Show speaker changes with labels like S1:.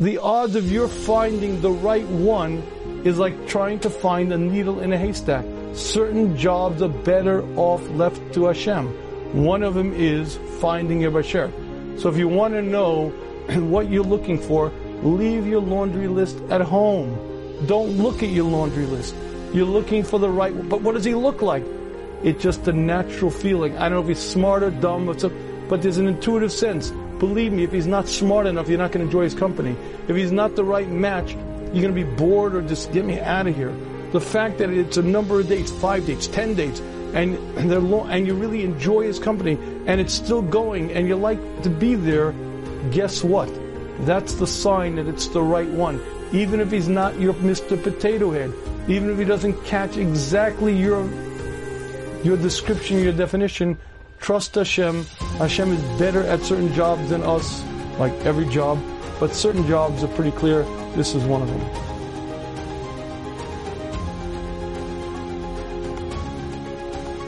S1: the odds of your finding the right one is like trying to find a needle in a haystack. Certain jobs are better off left to Hashem. One of them is finding a bashert. So if you want to know what you're looking for, leave your laundry list at home. Don't look at your laundry list. You're looking for the right one. But what does he look like? It's just a natural feeling. I don't know if he's smart or dumb, but there's an intuitive sense. Believe me, if he's not smart enough, you're not going to enjoy his company. If he's not the right match, you're going to be bored or just get me out of here. The fact that it's a number of dates, five dates, ten dates, and they're long, and you really enjoy his company, and it's still going, and you like to be there. Guess what? That's the sign that it's the right one. Even if he's not your Mr. Potato Head, even if he doesn't catch exactly your your description, your definition, trust Hashem. Hashem is better at certain jobs than us, like every job, but certain jobs are pretty clear. This is one of them.